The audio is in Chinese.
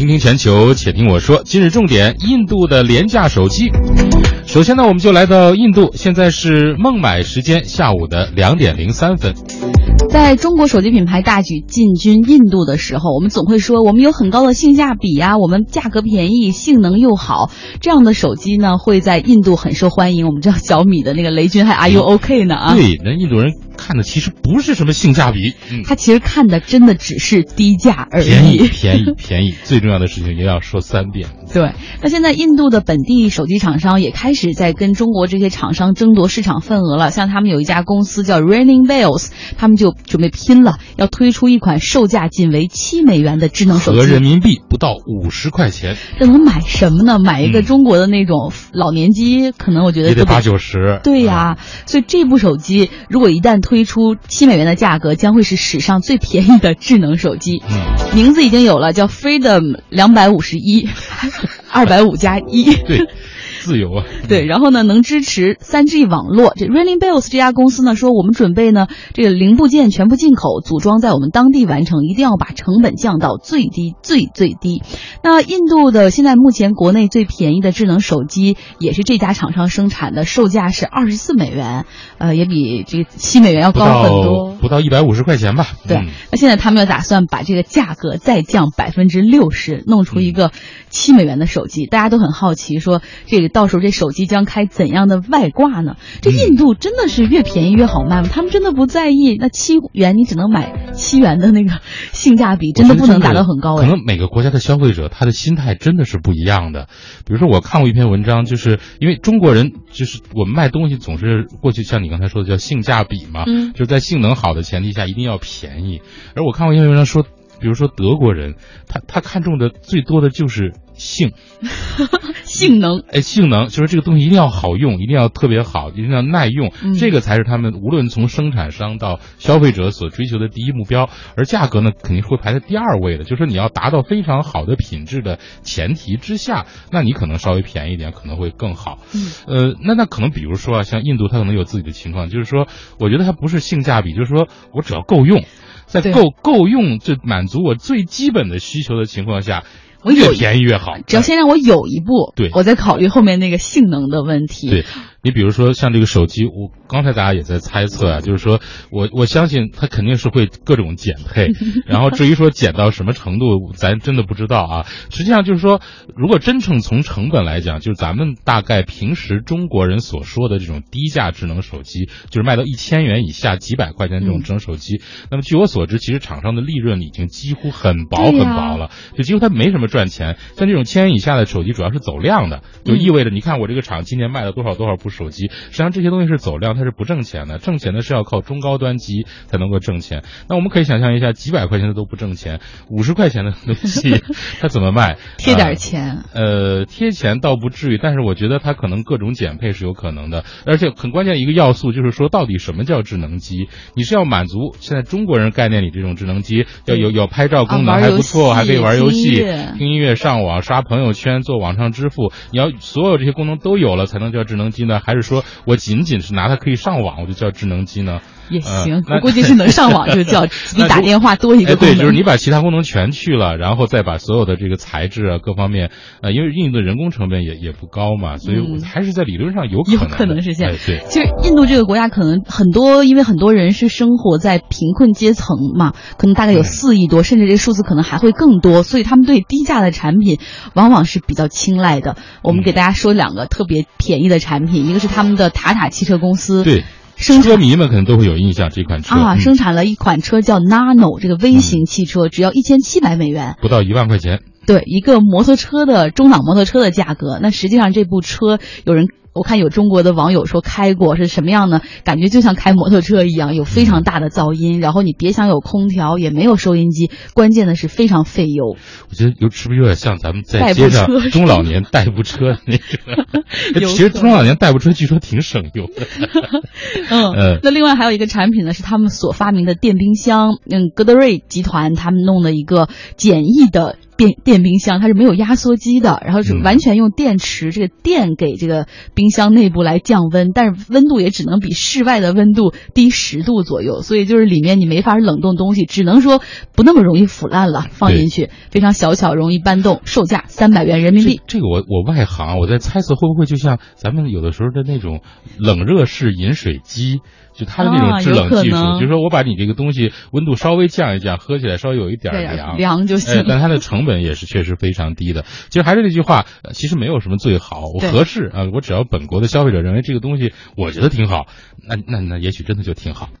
听听全球，且听我说。今日重点：印度的廉价手机。首先呢，我们就来到印度，现在是孟买时间下午的两点零三分。在中国手机品牌大举进军印度的时候，我们总会说我们有很高的性价比呀，我们价格便宜，性能又好，这样的手机呢会在印度很受欢迎。我们知道小米的那个雷军还 Are you OK 呢啊？对，那印度人看的其实不是什么性价比，他其实看的真的只是低价而已。便宜，便宜，便宜，最重要的事情也要说三遍。对，那现在印度的本地手机厂商也开始在跟中国这些厂商争夺市场份额了。像他们有一家公司叫 Raining Bells，他们就准备拼了，要推出一款售价仅为七美元的智能手机，合人民币不到五十块钱。这能买什么呢？买一个中国的那种老年机，可能我觉得也得八九十。对呀，所以这部手机如果一旦推出七美元的价格，将会是史上最便宜的智能手机。嗯，名字已经有了，叫 Freedom 两百五十一，二百五加一。对。自由啊，对，然后呢，能支持三 G 网络。这 Raining Bells 这家公司呢说，我们准备呢，这个零部件全部进口，组装在我们当地完成，一定要把成本降到最低，最最低。那印度的现在目前国内最便宜的智能手机也是这家厂商生产的，售价是二十四美元，呃，也比这个七美元要高很多，不到一百五十块钱吧？对。那现在他们要打算把这个价格再降百分之六十，弄出一个七美元的手机。大家都很好奇，说这个。到时候这手机将开怎样的外挂呢？这印度真的是越便宜越好卖吗？他们真的不在意？那七元你只能买七元的那个性价比，真的不能达到很高。可能每个国家的消费者他的心态真的是不一样的。比如说我看过一篇文章，就是因为中国人就是我们卖东西总是过去像你刚才说的叫性价比嘛，嗯，就是在性能好的前提下一定要便宜。而我看过一篇文章说，比如说德国人，他他看中的最多的就是。性，性能，哎，性能就是这个东西一定要好用，一定要特别好，一定要耐用，这个才是他们无论从生产商到消费者所追求的第一目标。而价格呢，肯定是会排在第二位的。就是你要达到非常好的品质的前提之下，那你可能稍微便宜一点可能会更好。嗯，呃，那那可能比如说啊，像印度，它可能有自己的情况，就是说，我觉得它不是性价比，就是说我只要够用，在够够用就满足我最基本的需求的情况下。我越便宜越好，只要先让我有一步，对我再考虑后面那个性能的问题。对。你比如说像这个手机，我刚才大家也在猜测啊，就是说我我相信它肯定是会各种减配，然后至于说减到什么程度，咱真的不知道啊。实际上就是说，如果真正从成本来讲，就是咱们大概平时中国人所说的这种低价智能手机，就是卖到一千元以下几百块钱这种智能手机，那么据我所知，其实厂商的利润已经几乎很薄很薄了，就几乎它没什么赚钱。像这种千元以下的手机，主要是走量的，就意味着你看我这个厂今年卖了多少多少部。手机实际上这些东西是走量，它是不挣钱的。挣钱的是要靠中高端机才能够挣钱。那我们可以想象一下，几百块钱的都不挣钱，五十块钱的东西 它怎么卖？贴点钱？呃，贴钱倒不至于，但是我觉得它可能各种减配是有可能的。而且很关键一个要素就是说，到底什么叫智能机？你是要满足现在中国人概念里这种智能机，要有有拍照功能还不错，还可以玩游戏、听音乐、上网、刷朋友圈、做网上支付。你要所有这些功能都有了，才能叫智能机呢？还是说我仅仅是拿它可以上网，我就叫智能机呢？也行，我估计是能上网 就叫比打电话多一个功能。对，就是你把其他功能全去了，然后再把所有的这个材质啊各方面，呃，因为印度的人工成本也也不高嘛，所以还是在理论上有可能。有可能是这样。对，其实印度这个国家可能很多，因为很多人是生活在贫困阶层嘛，可能大概有四亿多，甚至这个数字可能还会更多，所以他们对低价的产品往往是比较青睐的。我们给大家说两个特别便宜的产品，一个是他们的塔塔汽车公司。对。车迷们可能都会有印象，这款车啊，生产了一款车叫 Nano，这个微型汽车只要一千七百美元，不到一万块钱。对，一个摩托车的中档摩托车的价格。那实际上这部车有人。我看有中国的网友说开过是什么样呢？感觉就像开摩托车一样，有非常大的噪音。然后你别想有空调，也没有收音机，关键的是非常费油。我觉得有是不是有点像咱们在街上中老年代步车那个？其实中老年代步车据说挺省油的。嗯，那另外还有一个产品呢，是他们所发明的电冰箱。嗯，格德瑞集团他们弄的一个简易的。电电冰箱，它是没有压缩机的，然后是完全用电池这个电给这个冰箱内部来降温，但是温度也只能比室外的温度低十度左右，所以就是里面你没法冷冻东西，只能说不那么容易腐烂了，放进去非常小巧，容易搬动，售价三百元人民币。这个我我外行，我在猜测会不会就像咱们有的时候的那种冷热式饮水机。就它的那种制冷技术，就是说我把你这个东西温度稍微降一降，喝起来稍微有一点凉，凉就行。但它的成本也是确实非常低的。其实还是那句话，其实没有什么最好，我合适啊，我只要本国的消费者认为这个东西我觉得挺好，那那那也许真的就挺好。